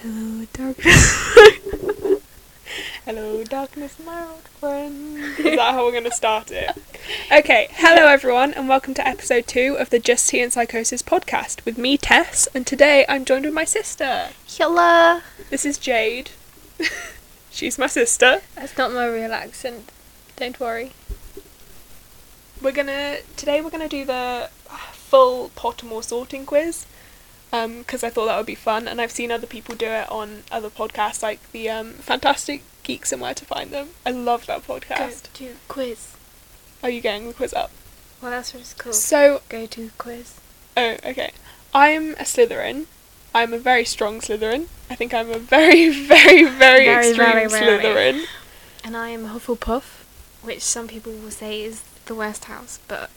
Hello, darkness. Hello, darkness, my old friend. Is that how we're going to start it? Okay, hello everyone, and welcome to episode two of the Just Tea and Psychosis podcast with me, Tess, and today I'm joined with my sister. Hello. This is Jade. She's my sister. That's not my real accent. Don't worry. We're gonna today we're gonna do the full Pottermore sorting quiz because I thought that would be fun, and I've seen other people do it on other podcasts like the um, Fantastic Geeks and Where to Find Them. I love that podcast. Go to quiz. Are you getting the quiz up? Well, that's really cool. So, Go to quiz. oh, okay. I'm a Slytherin. I'm a very strong Slytherin. I think I'm a very, very, very, Very, extreme very, very. Slytherin. And I am a Hufflepuff, which some people will say is the worst house, but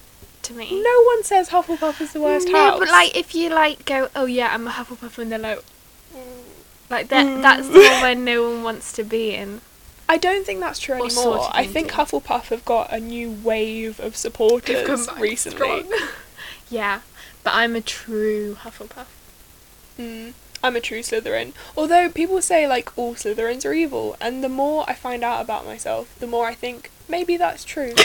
to me. No one says Hufflepuff is the worst no, house. but like if you like go, oh yeah, I'm a Hufflepuff, and they're like, like that. Mm. That's the one where no one wants to be in. I don't think that's true Or anymore. sorted I think. Hufflepuff have got a new wave of supporters recently. yeah, but I'm a true Hufflepuff. Mm, I'm a true Slytherin. Although people say like all Slytherins are evil, and the more I find out about myself, the more I think maybe that's true.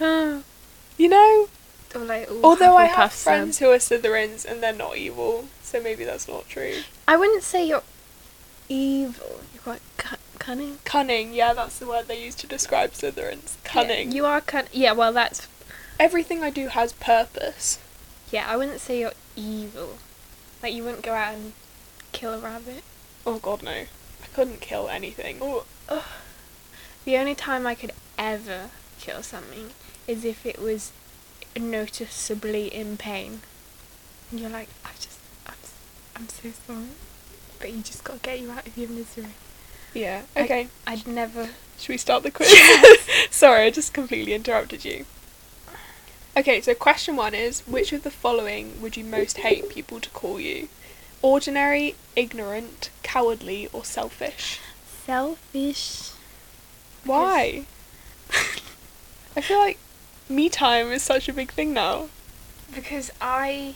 you know? like Although I have friends who are Slytherins and they're not evil, so maybe that's not true. I wouldn't say you're evil. You're quite cu- cunning. Cunning, yeah, that's the word they use to describe Slytherins. Cunning. Yeah, you are cunning. Yeah, well, that's Everything I do has purpose. yeah. I wouldn't say you're evil. Like you wouldn't go out and kill a rabbit. Oh god, no. I couldn't kill anything. Ugh. the only time I could ever kill something is if it was noticeably in pain. And you're like, I just, I'm, I'm so sorry, but you just gotta get you out of your misery. Yeah, okay. I'd never. Should we start the quiz? Yes. Sorry, I just completely interrupted you. Okay, so question one is which of the following would you most hate people to call you? Ordinary, ignorant, cowardly, or selfish? Selfish. Why? I feel like me time is such a big thing now. Because I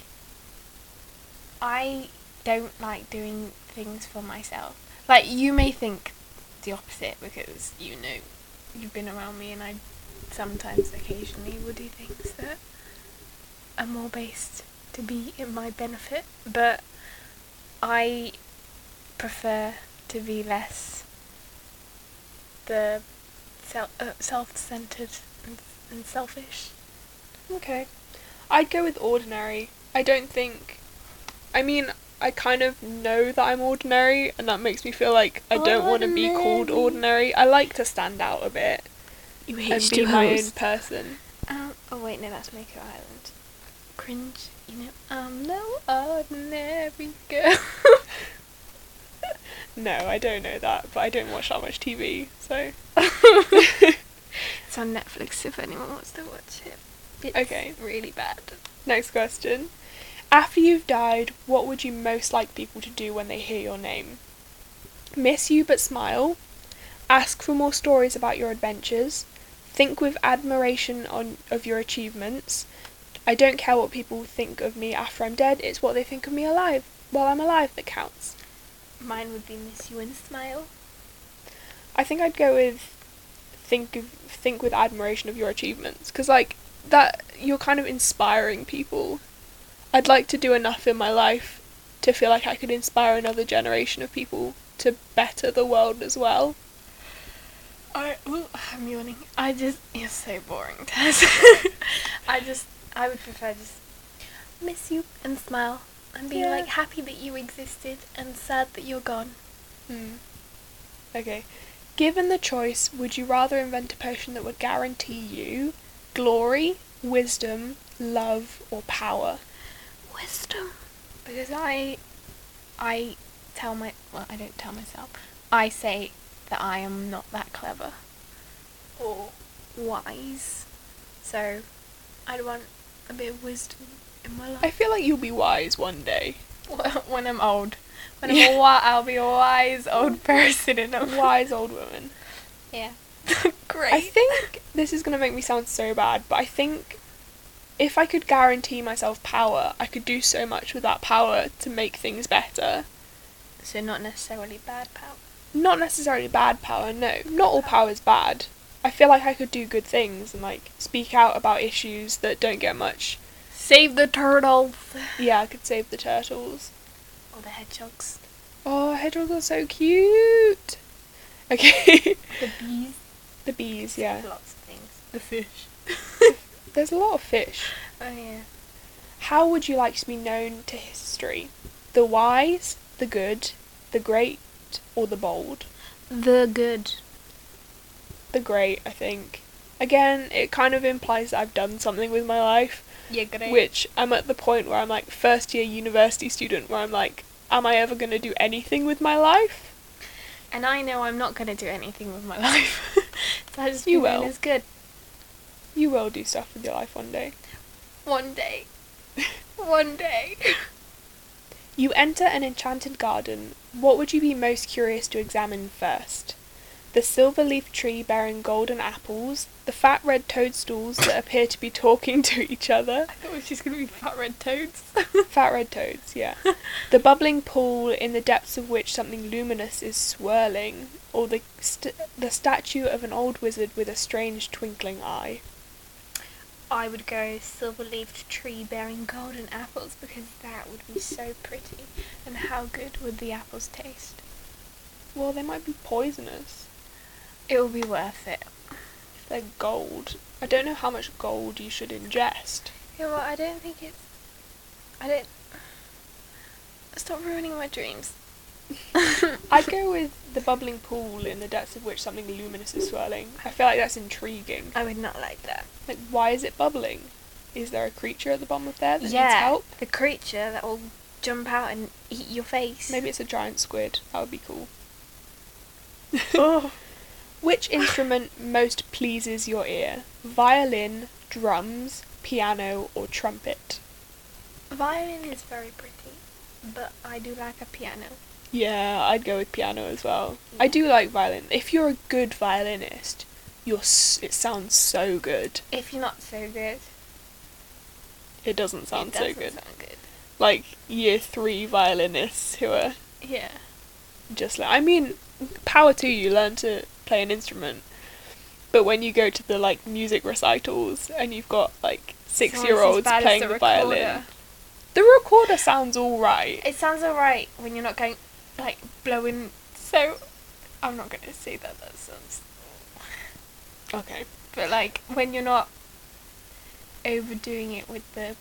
I don't like doing things for myself. Like you may think the opposite because you know you've been around me and I sometimes occasionally will do things that are more based to be in my benefit, but I prefer to be less the self uh, self-centered and, and selfish. Okay. I'd go with ordinary. I don't think. I mean, I kind of know that I'm ordinary, and that makes me feel like I don't want to be called Ordinary. ordinary. I like to stand out a bit You hate and be my own person. Um, oh wait, no, that's Mako Island. Cringe, you know. Um, no ordinary girl. No, I don't know that, but I don't watch that much TV, so. it's on Netflix if anyone wants to watch it. It's Okay. really bad. Next question. After you've died, what would you most like people to do when they hear your name? Miss you but smile. Ask for more stories about your adventures. Think with admiration on of your achievements. I don't care what people think of me after I'm dead, it's what they think of me alive while I'm alive that counts. Mine would be Miss You and Smile. I think I'd go with think of think with admiration of your achievements because like that you're kind of inspiring people. I'd like to do enough in my life to feel like I could inspire another generation of people to better the world as well. I, ooh, I'm yawning. I just, you're so boring, Tess. I just, I would prefer just miss you and smile and be Yeah. like happy that you existed and sad that you're gone. Hmm. Okay. Given the choice, would you rather invent a potion that would guarantee you glory, wisdom, love, or power? wisdom because I I tell my well I don't tell myself I say that I am not that clever or wise so I'd want a bit of wisdom in my life. I feel like you'll be wise one day. when I'm old when I'm Yeah. a wi- I'll be a wise old person and a Wise old woman. yeah great I think this is going to make me sound so bad, but I think if I could guarantee myself power, I could do so much with that power to make things better. So not necessarily bad power. Not necessarily bad power, no. Not all oh. power is bad. I feel like I could do good things and like speak out about issues that don't get much. Save the turtles. Yeah, I could save the turtles. The hedgehogs. Oh, hedgehogs are so cute. Okay. The bees. the bees, yeah. Lots of things. The fish. There's a lot of fish. Oh yeah. How would you like to be known to history? The wise, the good, the great, or the bold? The good. The great, I think. Again, it kind of implies that I've done something with my life, Yeah, great. which I'm at the point where I'm like first year university student where I'm like, am I ever going to do anything with my life? And I know I'm not gonna do anything with my life. so I just You will. as good. You will do stuff with your life one day. One day. One day. You enter an enchanted garden. What would you be most curious to examine first? The silver leaf tree bearing golden apples, the fat red toadstools that appear to be talking to each other. I thought it was just gonna be fat red toads. Fat red toads, yeah. the bubbling pool in the depths of which something luminous is swirling, or the st- the statue of an old wizard with a strange twinkling eye. I would go silver leafed tree bearing golden apples because that would be so pretty. And how good would the apples taste? Well, they might be poisonous. It will be worth it. They're gold. I don't know how much gold you should ingest. Yeah, well, I don't think it's. I don't. Stop ruining my dreams. I'd go with the bubbling pool in the depths of which something luminous is swirling. I feel like that's intriguing. I would not like that. Like, why is it bubbling? Is there a creature at the bottom of there that needs yeah, help? the creature that will jump out and eat your face. Maybe it's a giant squid. That would be cool. oh. Which instrument most pleases your ear? Violin, drums, piano, or trumpet? Violin is very pretty, but I do like a piano. Yeah, I'd go with piano as well. I do like violin. If you're a good violinist, you're s- it sounds so good. If you're not so good, It doesn't sound it so doesn't good. sound good. Like year three violinists who are Yeah. just like I mean, power to you, learn to play an instrument. But when you go to the like music recitals and you've got like six year olds It's as bad as playing the the, violin, the recorder sounds all right. It sounds alright when you're not going, like, blowing. So, I'm not going to say that that sounds. Okay. But, like, when you're not overdoing it with the.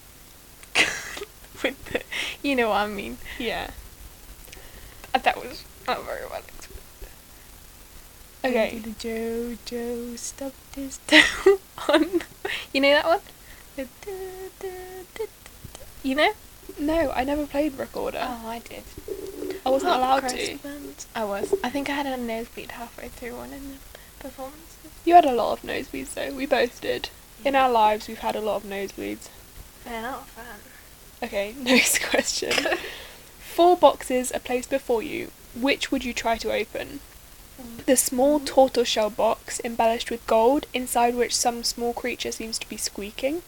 with the. You know what I mean. Yeah. That was not very well. Okay. The Jojo stubbed his toe on. You know that one? You know? No, I never played recorder. Oh, I did. I wasn't allowed to. I was. I think I had a nosebleed halfway through one of the performances. You had a lot of nosebleeds though. We both did. In our lives, we've had a lot of nosebleeds. They're not fun. Okay, next question. Four boxes are placed before you. Which would you try to open? The small tortoiseshell box embellished with gold, inside which some small creature seems to be squeaking.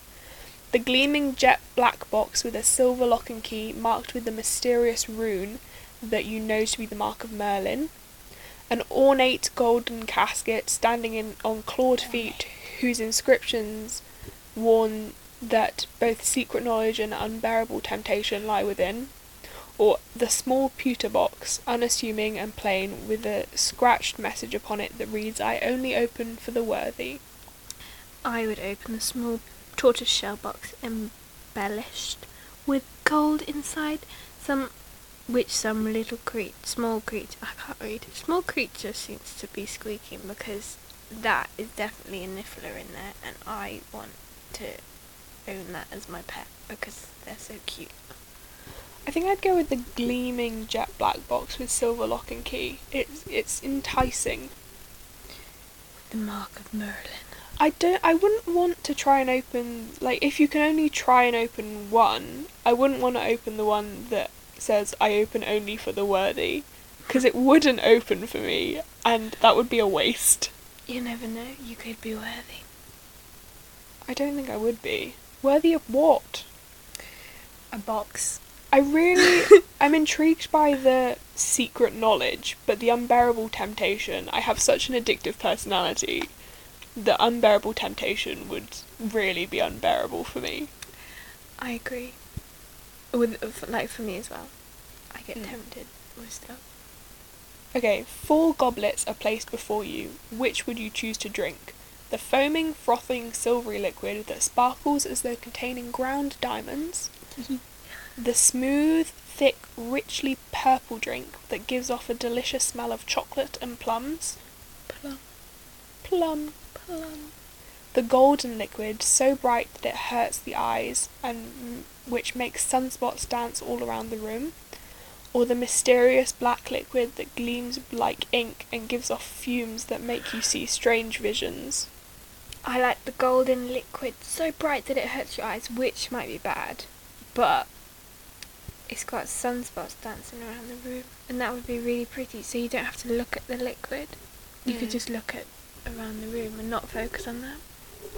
The gleaming jet black box with a silver lock and key marked with the mysterious rune that you know to be the mark of Merlin. An ornate golden casket standing in on clawed feet whose inscriptions warn that both secret knowledge and unbearable temptation lie within or the small pewter box, unassuming and plain, with a scratched message upon it that reads, I only open for the worthy. I would open the small tortoiseshell box embellished with gold inside, some which some little cre- small creature I can't read. Small creature seems to be squeaking because that is definitely a niffler in there, and I want to own that as my pet because they're so cute. I think I'd go with the gleaming jet black box with silver lock and key. It's it's enticing. With the mark of Merlin. I don't I wouldn't want to try and open like if you can only try and open one, I wouldn't want to open the one that says I open only for the worthy because it wouldn't open for me and that would be a waste. You never know. You could be worthy. I don't think I would be. Worthy of what? A box. I really I'm intrigued by the secret knowledge, but the unbearable temptation. I have such an addictive personality. The unbearable temptation would really be unbearable for me. I agree. With like for me as well, I get Mm. tempted with stuff. Okay, four goblets are placed before you. Which would you choose to drink? The foaming, frothing, silvery liquid that sparkles as though containing ground diamonds. The smooth, thick, richly purple drink that gives off a delicious smell of chocolate and plums. Plum, Plum. plum. The golden liquid, so bright that it hurts the eyes and which makes sunspots dance all around the room. Or the mysterious black liquid that gleams like ink and gives off fumes that make you see strange visions. I like the golden liquid, so bright that it hurts your eyes, which might be bad, but it's got sunspots dancing around the room, and that would be really pretty. So you don't have to look at the liquid; you could just look at around the room and not focus on that.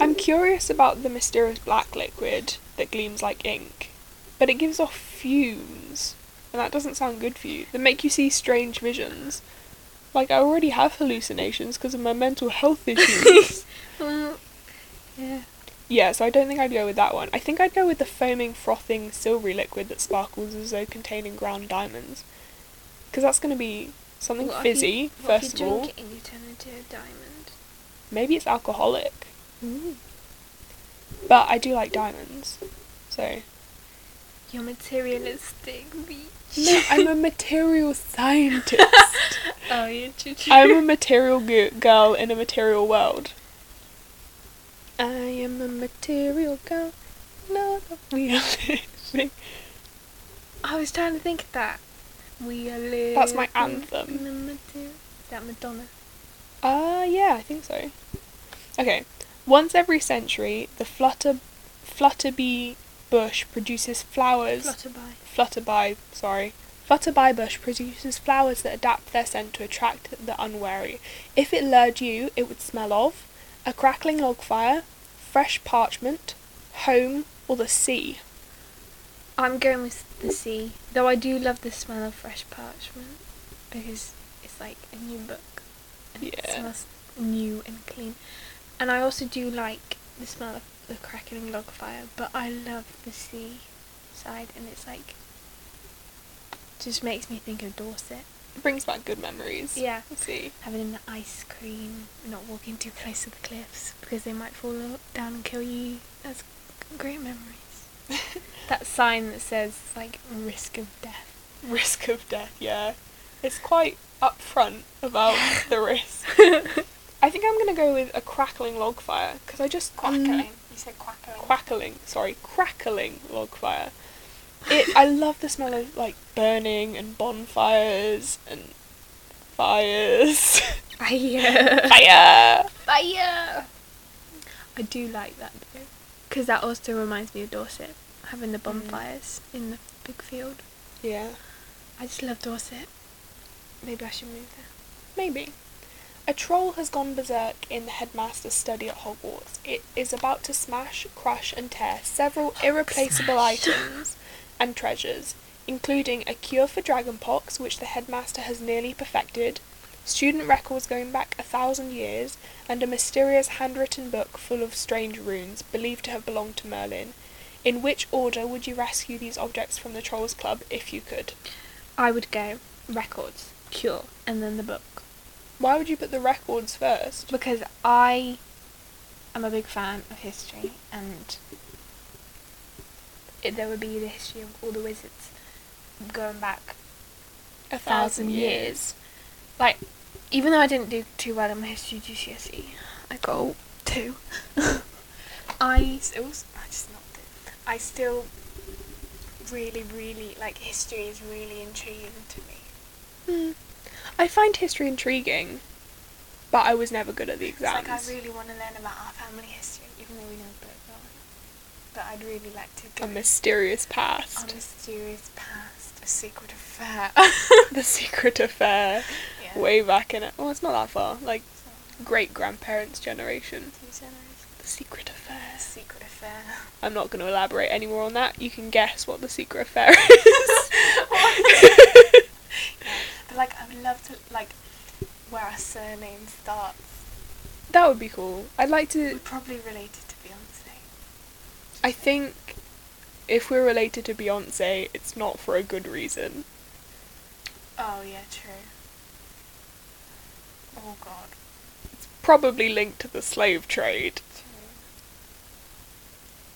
I'm curious about the mysterious black liquid that gleams like ink, but it gives off fumes, and that doesn't sound good for you. They make you see strange visions. Like, I already have hallucinations because of my mental health issues. Mm, yeah. Yeah, so I don't think I'd go with that one. I think I'd go with the foaming, frothing, silvery liquid that sparkles as though containing ground diamonds. Because that's going to be something What you- fizzy, what first of you all. drink it and you turn into a diamond? Maybe it's alcoholic. But I do like diamonds. So. You're materialistic, bitch. No, I'm a material scientist. oh, you're true. I'm a material g- girl in a material world. I am a material girl. No, we are living. I was trying to think of that. We are living. That's my anthem. in a material- Is that Madonna? Uh, yeah, I think so. Okay. Once every century, the flutter, flutterbee bush produces flowers. Flutterby. Flutterby, sorry. Flutterby bush produces flowers that adapt their scent to attract the unwary. If it lured you, it would smell of a crackling log fire, fresh parchment, home, or the sea. I'm going with the sea, though I do love the smell of fresh parchment because it's like a new book and it smells new and clean. And I also do like the smell of the crackling log fire, but I love the sea side and it's like just makes me think of Dorset. It brings back good memories. Yeah. Sea. Having an ice cream, not walking too close to the cliffs because they might fall down and kill you. That's great memories. that sign that says like risk of death. Risk of death, yeah. It's quite upfront about the risk. I think I'm gonna go with a crackling log fire because I just Quackling. You said quackling. quackling, sorry, crackling log fire. It, I love the smell of like burning and bonfires and fires. Fire. Fire. Fire. I do like that though, because that also reminds me of Dorset having the mm. bonfires in the big field. Yeah, I just love Dorset. Maybe I should move there. maybe. A troll has gone berserk in the headmaster's study at Hogwarts. It is about to smash, crush, and tear several irreplaceable items and treasures, including a cure for dragonpox, which the headmaster has nearly perfected, student records going back a thousand years, and a mysterious handwritten book full of strange runes believed to have belonged to Merlin. In which order would you rescue these objects from the Trolls Club if you could? I would go records, cure, and then the book. Why would you put the records first? because I am a big fan of history, and it, there would be the history of all the wizards going back A thousand years. Like, even though I didn't do too well in my history GCSE, I got two. I still, I just not did. I still really, really like history is really intriguing to me. Hmm. I find history intriguing, but I was never good at the It's like. I really want to learn about our family history, even though we know a bit about it. But I'd really like to go a mysterious past. a mysterious past, a secret affair. the secret affair. yeah. Way back in it. Well, it's not that far. Like great grandparents' generation. The secret affair. Secret affair. I'm not going to elaborate any more on that. You can guess what the secret affair is. Yeah. But, like, I would love to, like, where our surname starts. That would be cool. I'd like We're to. probably related. I think if we're related to Beyonce, it's not for a good reason. Oh yeah, true. Oh god. It's probably linked to the slave trade. True.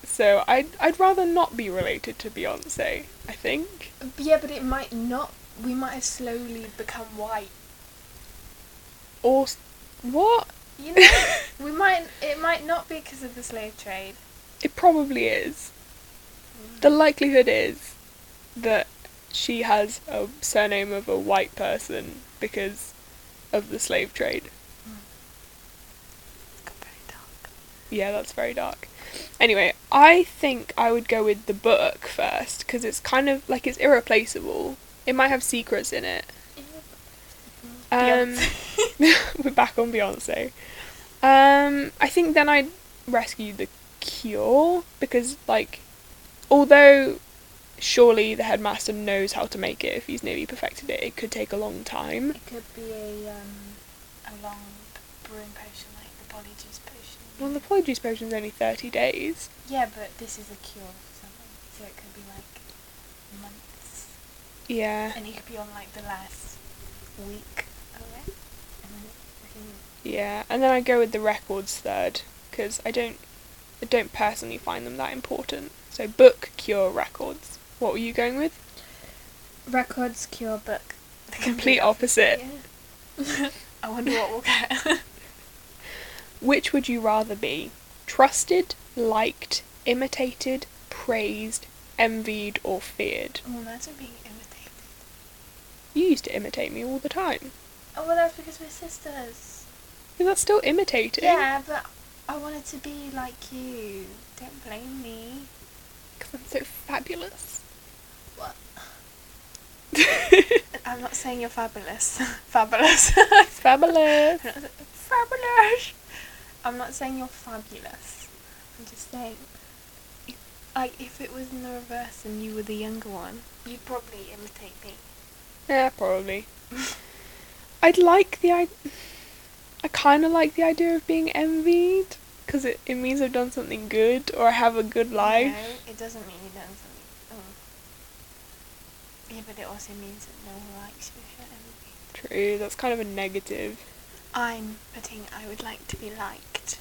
So I'd I'd rather not be related to Beyonce. I think. Yeah, but it might not. We might have slowly become white. Or what? You know, we might. It might not be because of the slave trade. It probably is. The likelihood is that she has a surname of a white person because of the slave trade. It's got very dark. Yeah, that's very dark. Anyway, I think I would go with the book first because it's kind of like it's irreplaceable. It might have secrets in it. Um, we're back on Beyonce. Um, I think then I'd rescue the cure because, like, although surely the headmaster knows how to make it if he's nearly perfected it, it could take a long time. It could be a um a long brewing potion like the polyjuice potion. Well, the polyjuice potion is only thirty days. Yeah, but this is a cure for something, so it could be like months, Yeah, and you could be on like the last week of it, and then yeah, and then I go with the records third because I don't, I don't personally find them that important. So book, cure, records. What were you going with? records cure book. The Complete opposite. Yeah. I wonder what we'll get. Which would you rather be? Trusted, liked, imitated, praised, envied, or feared? oh, imagine being imitated. You used to imitate me all the time. Oh well, that's because we're sisters. Is that still imitating? Yeah, but I wanted to be like you. Don't blame me. Because I'm so fabulous. What? I'm not saying you're fabulous. fabulous. fabulous. fabulous. I'm not saying you're fabulous. I'm just saying, if, like, if it was in the reverse and you were the younger one, you'd probably imitate me. Yeah, probably. I'd like the I. I kind of like the idea of being envied because it, it means I've done something good or I have a good life. No, it doesn't mean you've done something. Oh. Yeah, but it also means that no one likes you if you're envy. True, that's kind of a negative. I'm putting I would like to be liked.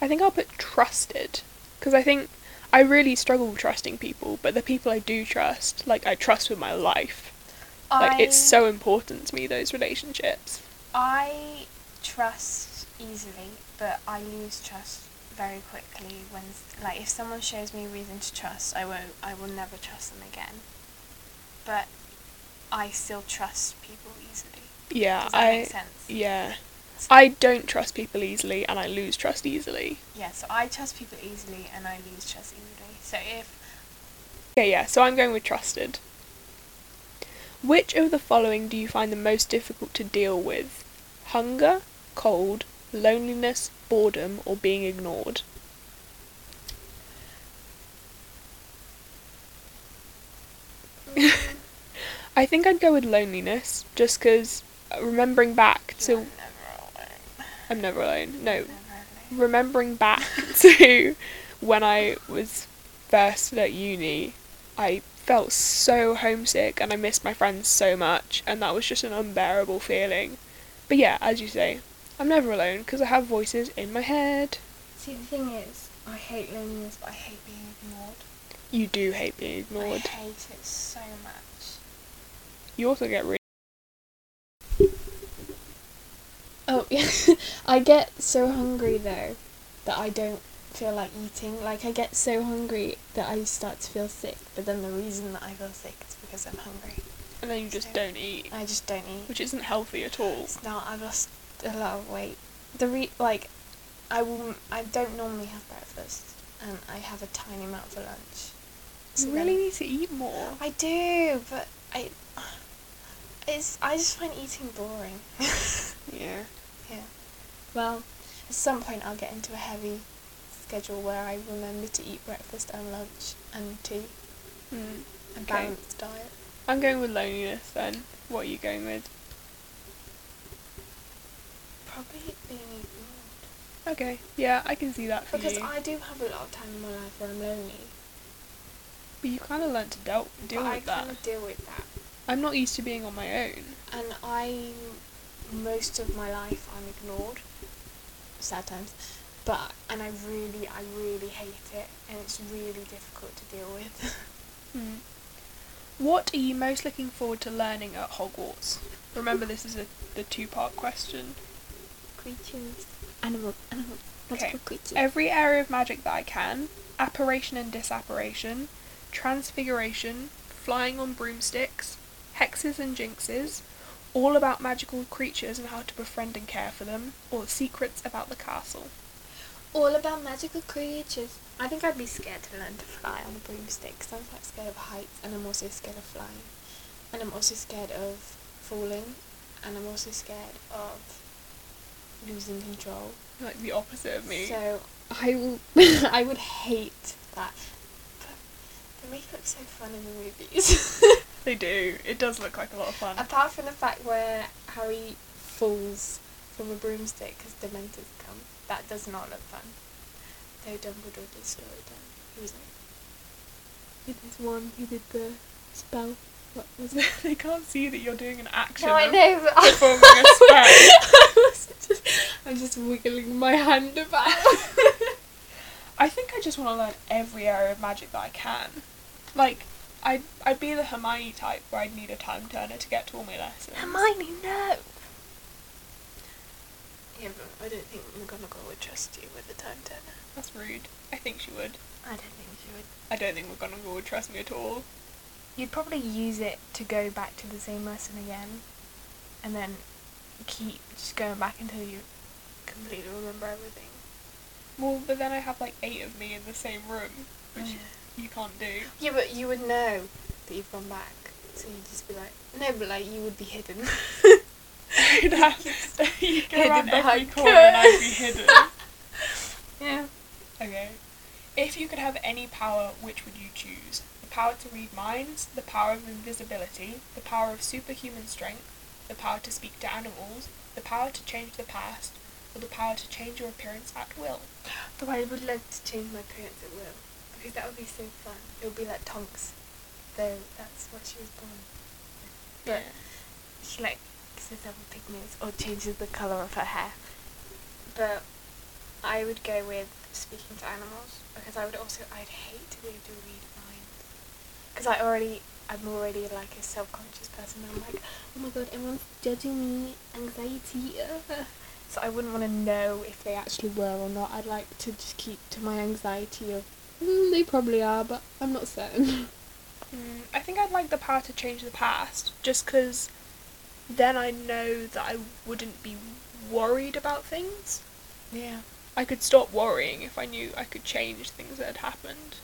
I think I'll put trusted because I think I really struggle with trusting people, but the people I do trust, like I trust with my life. Like it's so important to me those relationships. I trust easily, but I lose trust very quickly when, like, if someone shows me reason to trust, I won't, I will never trust them again. But I still trust people easily. Yeah, I yeah. I don't trust people easily and I lose trust easily. Yeah, so I trust people easily and I lose trust easily. So if Okay, yeah, so I'm going with trusted. Which of the following do you find the most difficult to deal with? Hunger, cold, loneliness, boredom, or being ignored? I think I'd go with loneliness, just because remembering back to. never alone, I'm never alone. No, never alone. remembering back to when I was first at uni, I felt so homesick and I missed my friends so much, and that was just an unbearable feeling. But yeah, as you say, I'm never alone because I have voices in my head. See, the thing is, I hate loneliness, but I hate being ignored. You do hate being ignored. I hate it so much. You also get really. Oh yeah, I get so hungry though that I don't feel like eating. Like I get so hungry that I start to feel sick. But then the reason that I feel sick is because I'm hungry. And then you just don't eat, I just don't eat. which isn't healthy at all. It's not. I've lost a lot of weight. The re like, I will. I don't normally have breakfast, and I have a tiny amount for lunch. So You really need to eat more. I do, but I. It's. I just find eating boring. Yeah. Yeah. Well, at some point I'll get into a heavy schedule where I remember to eat breakfast and lunch and tea. Mm. A Okay. balanced diet. I'm going with loneliness then. What are you going with? Probably being ignored. Okay, yeah, I can see that for Because you. I do have a lot of time in my life where I'm lonely. But you kind of learn to deal deal but with I that. I kind of deal with that. I'm not used to being on my own. And I, most of my life, I'm ignored. Sad times. But, and I really, I really hate it. And it's really difficult to deal with. Hmm. What are you most looking forward to learning at Hogwarts? Remember, this is a the two part question. Creatures. Animal, animal, Okay. creatures. Every area of magic that I can apparition and disapparition, transfiguration, flying on broomsticks, hexes and jinxes, all about magical creatures and how to befriend and care for them, or secrets about the castle. All about magical creatures. I think I'd be scared to learn to fly on a broomstick because I'm quite scared of heights and I'm also scared of flying. And I'm also scared of falling and I'm also scared of losing control. Like the opposite of me. So I will I would hate that. But they make it look so fun in the movies. They do. It does look like a lot of fun. Apart from the fact where Harry falls from a broomstick because Dementors come. That does not look fun. Though Dumbledore did slow it down. He was like, with his one, he did the spell. What was it? they can't see that you're doing an action. No, I of know, but performing a spell. I was just, I'm just wiggling my hand about. I think I just want to learn every area of magic that I can. Like, I'd, I'd be the Hermione type where I'd need a time turner to get to all my lessons. Hermione, no. Yeah, but I don't think McGonagall would trust you with the time turner. That's rude. I think she would. I don't think she would. I don't think McGonagall would trust me at all. You'd probably use it to go back to the same lesson again, and then keep just going back until you completely remember everything. Well, but then I have like eight of me in the same room, which Yeah. you can't do. Yeah, but you would know that you've gone back, so you'd just be like, no, but like you would be hidden. You'd have, you'd go Hidden around every behind corner and I'd be hidden. yeah. Okay. If you could have any power, which would you choose? The power to read minds, the power of invisibility, the power of superhuman strength, the power to speak to animals, the power to change the past, or the power to change your appearance at will? But I would love to change my appearance at will, because that would be so fun. It would be like Tonks, though that's what she was born. with. But she like gets herself a pigment or changes the colour of her hair. But I would go with speaking to animals because I would also I'd hate to be able to read because I already I'm already like a self-conscious person. And I'm like, oh my god, everyone's judging me, anxiety. uh." So I wouldn't want to know if they actually were or not. I'd like to just keep to my anxiety of mm, they probably are, but I'm not certain. Mm, I think I'd like the power to change the past, just because then I know that I wouldn't be worried about things. Yeah. I could stop worrying if I knew I could change things that had happened.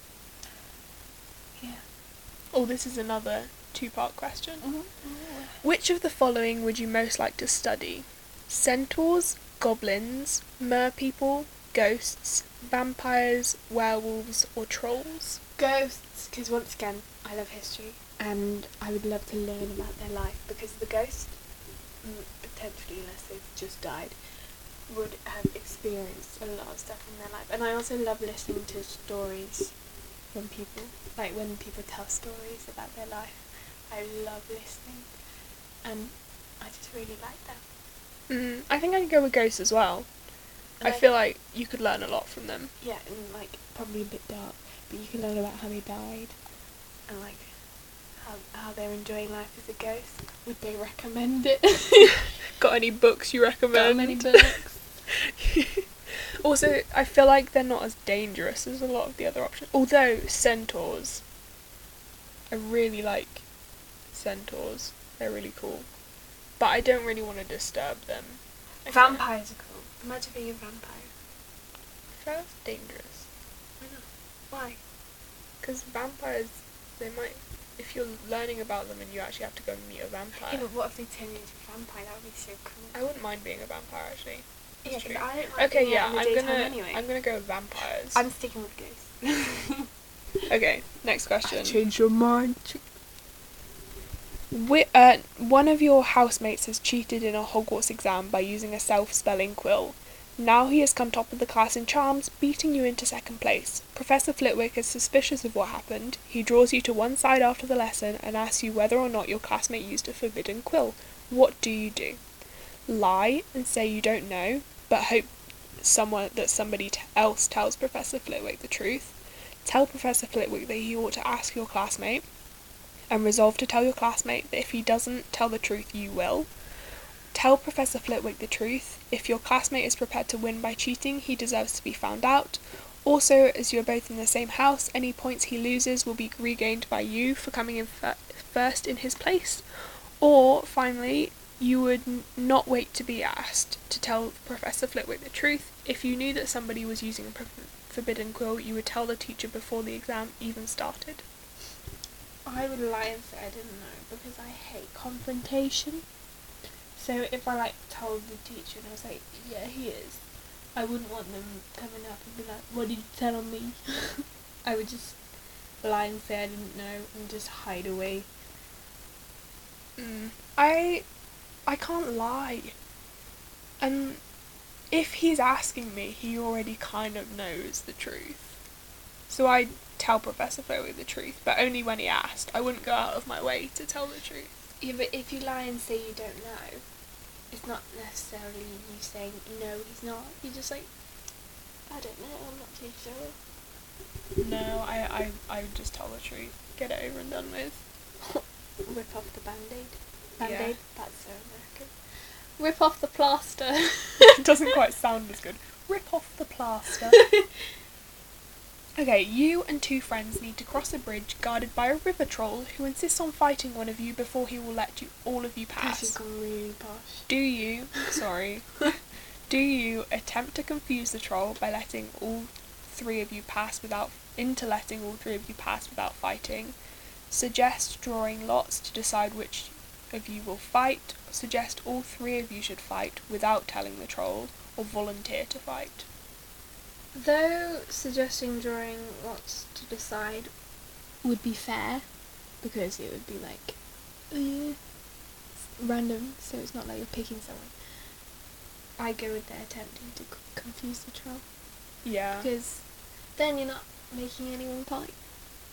Oh, this is another two part question. Mm-hmm. Which of the following would you most like to study? Centaurs, goblins, merpeople, ghosts, vampires, werewolves, or trolls? Ghosts, because once again, I love history, and I would love to learn about their life because the ghost, mm, potentially unless they've just died, would have experienced a lot of stuff in their life. And I also love listening to stories from people, like when people tell stories about their life. I love listening, and I just really like that. Mm, I think I'd go with ghosts as well. I feel like you could learn a lot from them. Yeah, and like probably a bit dark, but you can learn about how they died and like how how they're enjoying life as a ghost. Would they recommend it? Got any books you recommend? Got books? also, I feel like they're not as dangerous as a lot of the other options. Although centaurs, I really like centaurs. They're really cool, but I don't really want to disturb them. I Vampires are cool. Imagine being a vampire. That's dangerous. Why not? Why? Because vampires, they might. If you're learning about them and you actually have to go and meet a vampire, Yeah, but what if they turn you into a vampire? That would be so cool. I wouldn't mind being a vampire actually. Yeah, true. I don't like Okay, yeah, it in the I'm gonna anyway. I'm gonna go with vampires. I'm sticking with ghosts. Okay, next question. Change your mind. Wi- uh, one of your housemates has cheated in a Hogwarts exam by using a self-spelling quill. Now he has come top of the class in charms, beating you into second place. Professor Flitwick is suspicious of what happened. He draws you to one side after the lesson and asks you whether or not your classmate used a forbidden quill. What do you do? Lie and say you don't know, but hope someone that somebody else tells Professor Flitwick the truth. Tell Professor Flitwick that he ought to ask your classmate, and resolve to tell your classmate that if he doesn't tell the truth, you will. Tell Professor Flitwick the truth. If your classmate is prepared to win by cheating, he deserves to be found out. Also, as you are both in the same house, any points he loses will be regained by you for coming in fir- first in his place. Or, finally, you would n- not wait to be asked to tell Professor Flitwick the truth. If you knew that somebody was using a forbidden quill, you would tell the teacher before the exam even started. I would lie and say I didn't know because I hate confrontation. So if I like told the teacher and I was like, yeah, he is, I wouldn't want them coming up and be like, what did you tell on me? I would just lie and say I didn't know and just hide away. Mm. I I can't lie. And if he's asking me, he already kind of knows the truth. So I tell Professor Flitwick the truth, but only when he asked. I wouldn't go out of my way to tell the truth. Yeah, but if you lie and say you don't know, it's not necessarily you saying no, he's not. You're just like, I don't know, I'm not too sure. No, I, I, I would just tell the truth. Get it over and done with. Rip off the band-aid. Yeah. Band-aid? That's so American. Rip off the plaster. it doesn't quite sound as good. Rip off the plaster. Okay, you and two friends need to cross a bridge guarded by a river troll who insists on fighting one of you before he will let you all of you pass. has gone really posh. Do you, sorry, do you attempt to confuse the troll by letting all three of you pass without, into letting all three of you pass without fighting? Suggest drawing lots to decide which of you will fight, suggest all three of you should fight without telling the troll, or volunteer to fight. Though suggesting drawing lots to decide would be fair, because it would be like random, so it's not like you're picking someone. I go with the attempting to c- confuse the troll Yeah. because then you're not making anyone fight.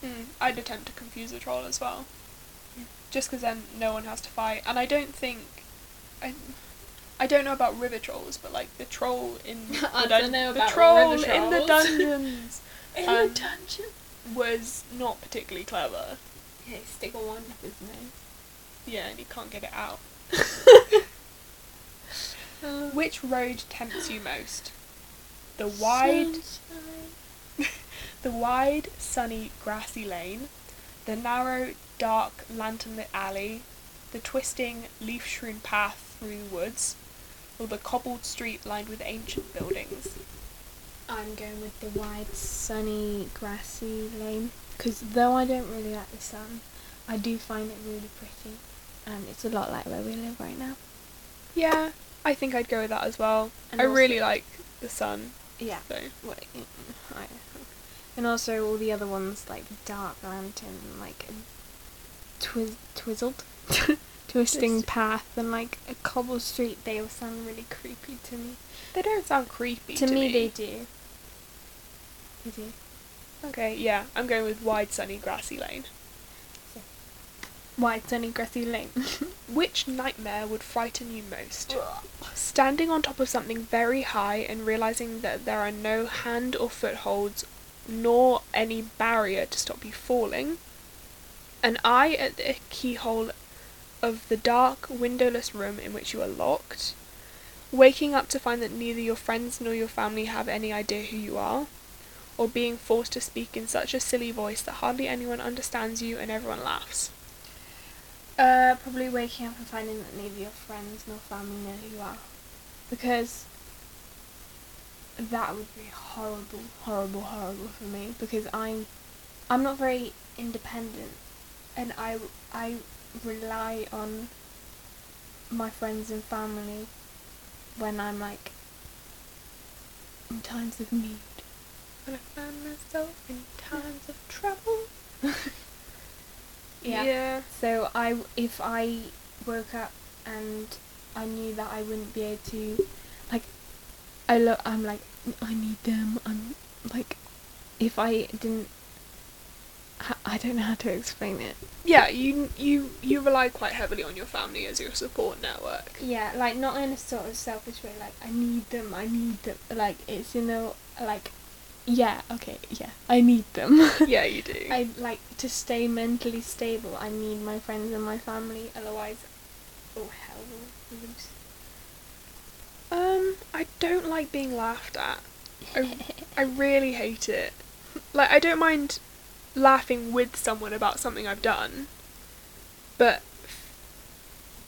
Mm, I'd attempt to confuse the troll as well. Just because then no one has to fight. And I don't think. I, I don't know about river trolls, but like the troll in the, I dun- don't know the about troll river in the trolls. dungeons In Um, the dungeon. was not particularly clever. Yeah, stick a wand up his nose. Yeah, and you can't get it out. Which road tempts you most? The wide, Sunshine. the wide, sunny, grassy lane, the narrow, dark, lantern-lit alley, the twisting, leaf-strewn path through the woods, or the cobbled street lined with ancient buildings. I'm going with the wide, sunny, grassy lane because though I don't really like the sun, I do find it really pretty, and it's a lot like where we live right now. Yeah, I think I'd go with that as well. And I also- really like the sun, Yeah. so and also all the other ones like dark lantern, like twiz- twizzled, twisting Twist. path, and like a cobble street. They all sound really creepy to me. they don't sound creepy to to, me, they do. They do. Okay, yeah, I'm going with wide, sunny, grassy lane. Wide, sunny, grassy lane. Which nightmare would frighten you most? Standing on top of something very high and realizing that there are no hand or footholds nor any barrier to stop you falling. An eye at the keyhole of the dark, windowless room in which you are locked. Waking up to find that neither your friends nor your family have any idea who you are. Or being forced to speak in such a silly voice that hardly anyone understands you and everyone laughs. Uh, probably waking up and finding that neither your friends nor family know who you are. Because that would be horrible, horrible, horrible for me. Because I'm, I'm not very independent, and I, I rely on my friends and family when I'm like in times of need. When I find myself in times of trouble. Yeah. Yeah. So I, if I woke up and I knew that I wouldn't be able to, like, I look, I'm like, I need them. I'm like, if I didn't, I don't know how to explain it. Yeah, you you you rely quite heavily on your family as your support network. Yeah, like not in a sort of selfish way. Like I need them. I need them. Like it's you know like, yeah, okay, yeah, I need them. yeah, you do. I like to stay mentally stable. I need my friends and my family. Otherwise, oh hell will loose. Um, I don't like being laughed at. I, I really hate it. Like, I don't mind laughing with someone about something I've done, but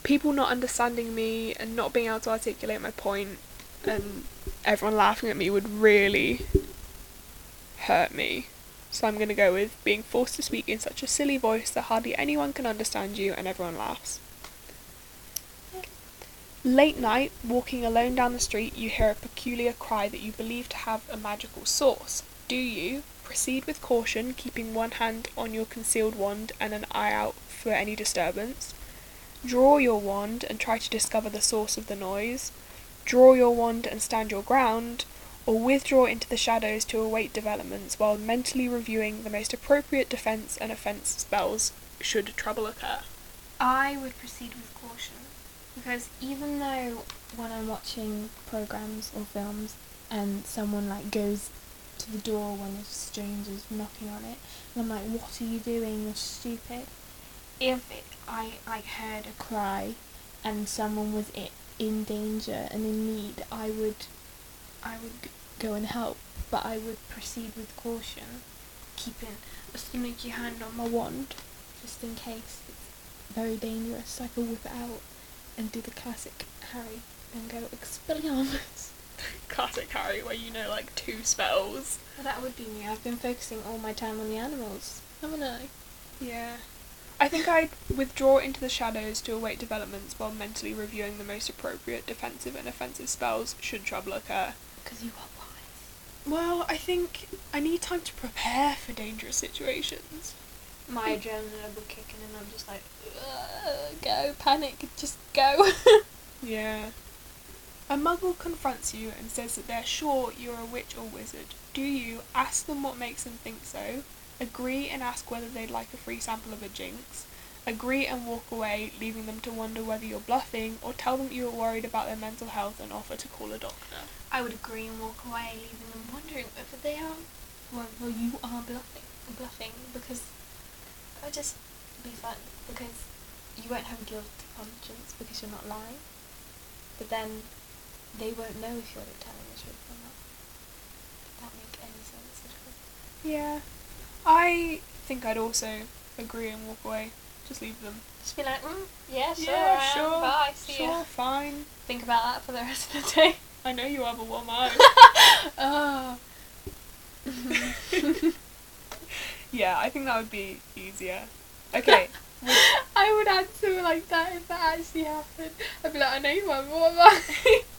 people not understanding me and not being able to articulate my point and everyone laughing at me would really hurt me. So I'm going to go with being forced to speak in such a silly voice that hardly anyone can understand you and everyone laughs. Late night, walking alone down the street, you hear a peculiar cry that you believe to have a magical source. Do you? Proceed with caution, keeping one hand on your concealed wand and an eye out for any disturbance. Draw your wand and try to discover the source of the noise. Draw your wand and stand your ground, or withdraw into the shadows to await developments while mentally reviewing the most appropriate defense and offense spells should trouble occur. I would proceed with caution because even though when I'm watching programs or films and someone like goes to the door when a stranger's knocking on it, and I'm like, "What are you doing? You're stupid." If it, I like heard a cry and someone was i- in danger and in need, I would, I would go and help, but I would proceed with caution, keeping a sneaky hand on my wand, just in case it's very dangerous. I could whip it out and do the classic Harry and go Expelliarmus. Classic Harry, where you know like two spells. Well, that would be me. I've been focusing all my time on the animals, haven't I? Yeah. I think I'd withdraw into the shadows to await developments while mentally reviewing the most appropriate defensive and offensive spells should trouble occur. Because you are wise. Well, I think I need time to prepare for dangerous situations. My hmm. adrenaline will kick in, and I'm just like, go, panic, just go. Yeah. A muggle confronts you and says that they're sure you're a witch or wizard. Do you ask them what makes them think so? Agree and ask whether they'd like a free sample of a jinx? Agree and walk away, leaving them to wonder whether you're bluffing, or tell them you are worried about their mental health and offer to call a doctor? I would agree and walk away, leaving them wondering whether they are, well, you are bluffing, bluffing because that would just be fun because you won't have a guilty conscience because you're not lying, but then they won't know if you're telling the truth or not. Did that make any sense at all? Yeah. I think I'd also agree and walk away. Just leave them. Just be like, mm, yeah, sure, yeah, I am, bye, see sure, ya. fine. Think about that for the rest of the day. I know you have a woman. oh. yeah, I think that would be easier. Okay. I would answer like that if that actually happened. I'd be like, I know you of mine. Oh, I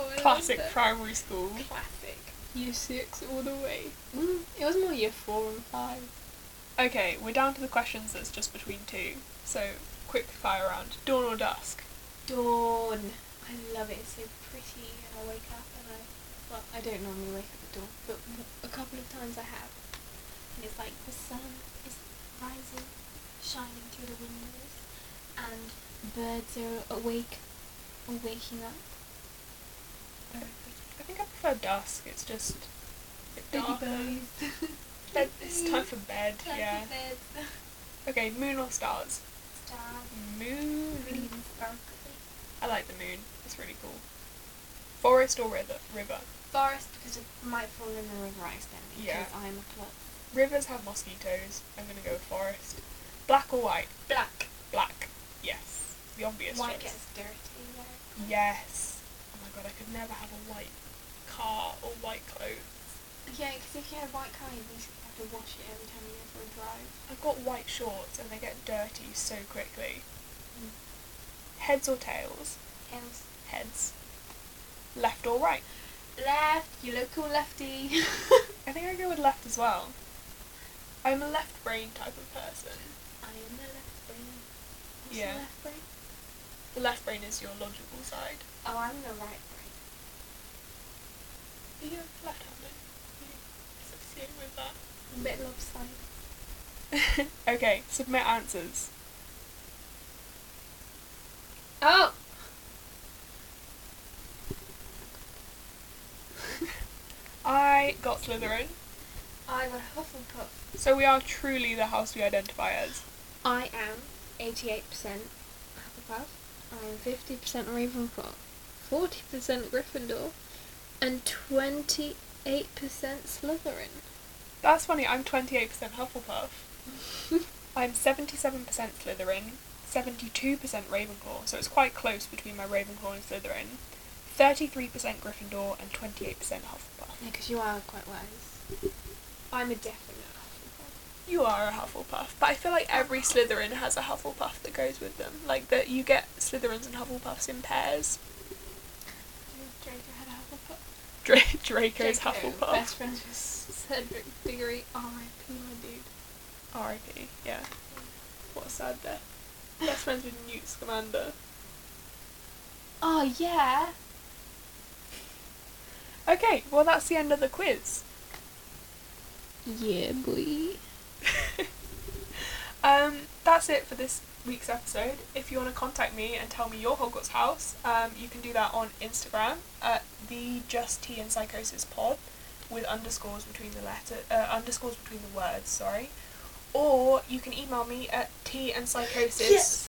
love Classic primary school. Classic. Year six all the way. Mm, it was more year four and five. Okay, we're down to the questions that's just between two. So, quick fire round. Dawn or dusk? Dawn. I love it. It's so pretty, and I wake up and I. Well, I don't normally wake up at dawn, but a couple of times I have. And it's like the sun is rising, shining through the windows, and birds are awake or waking up. I think I prefer dusk. It's just a bit darker. Bed- It's time for bed, Like yeah. birds. Okay, moon or stars? Stars. Moon. Sparkly. I like the moon. It's really cool. Forest or river? River. Forest because it might fall in the river accidentally. Yeah. Because I'm a klutz. Rivers have mosquitoes. I'm gonna go forest. Black or white? Black. Black. Yes. The obvious White choice. gets dirty. Yeah. Yes. God, I could never have a white car or white clothes. Yeah, because if you have a white car, you basically have to wash it every time you go for a drive. I've got white shorts and they get dirty so quickly. Mm. Heads or tails? Tails. Heads. Left or right? Left. You local lefty. I think I go with left as well. I'm a left brain type of person. I am a left brain. What's Yeah. left brain? The left brain is your logical side. Oh, I'm the right brain. Are you left-handed? You associate with that. A bit lopsided. okay, submit answers. Oh! I got Slytherin, I got a Hufflepuff. so we are truly the house we identify as. I am 88% Hufflepuff. I am 50% Ravenclaw. 40% Gryffindor. And 28% Slytherin. That's funny, I'm 28% Hufflepuff. I'm 77% Slytherin, 72% Ravenclaw, so it's quite close between my Ravenclaw and Slytherin. 33% Gryffindor and 28% Hufflepuff. Yeah, because you are quite wise. I'm a definite. You are a Hufflepuff, but I feel like every Slytherin has a Hufflepuff that goes with them. Like that, you get Slytherins and Hufflepuffs in pairs. Draco had a Hufflepuff. Dra- Draco's Draco, Hufflepuff. Best friends with Cedric Diggory. R.I.P. my dude. R.I.P. Yeah. What a sad death. Best friends with Newt Scamander. Oh yeah. Okay, well that's the end of the quiz. Yeah, boy. Um, that's it for this week's episode. If you want to contact me and tell me your Hogwarts house, um, you can do that on Instagram at the Just Tea and Psychosis Pod with underscores between the letter uh, underscores between the words. Sorry. Or you can email me at tea and psychosis Yes.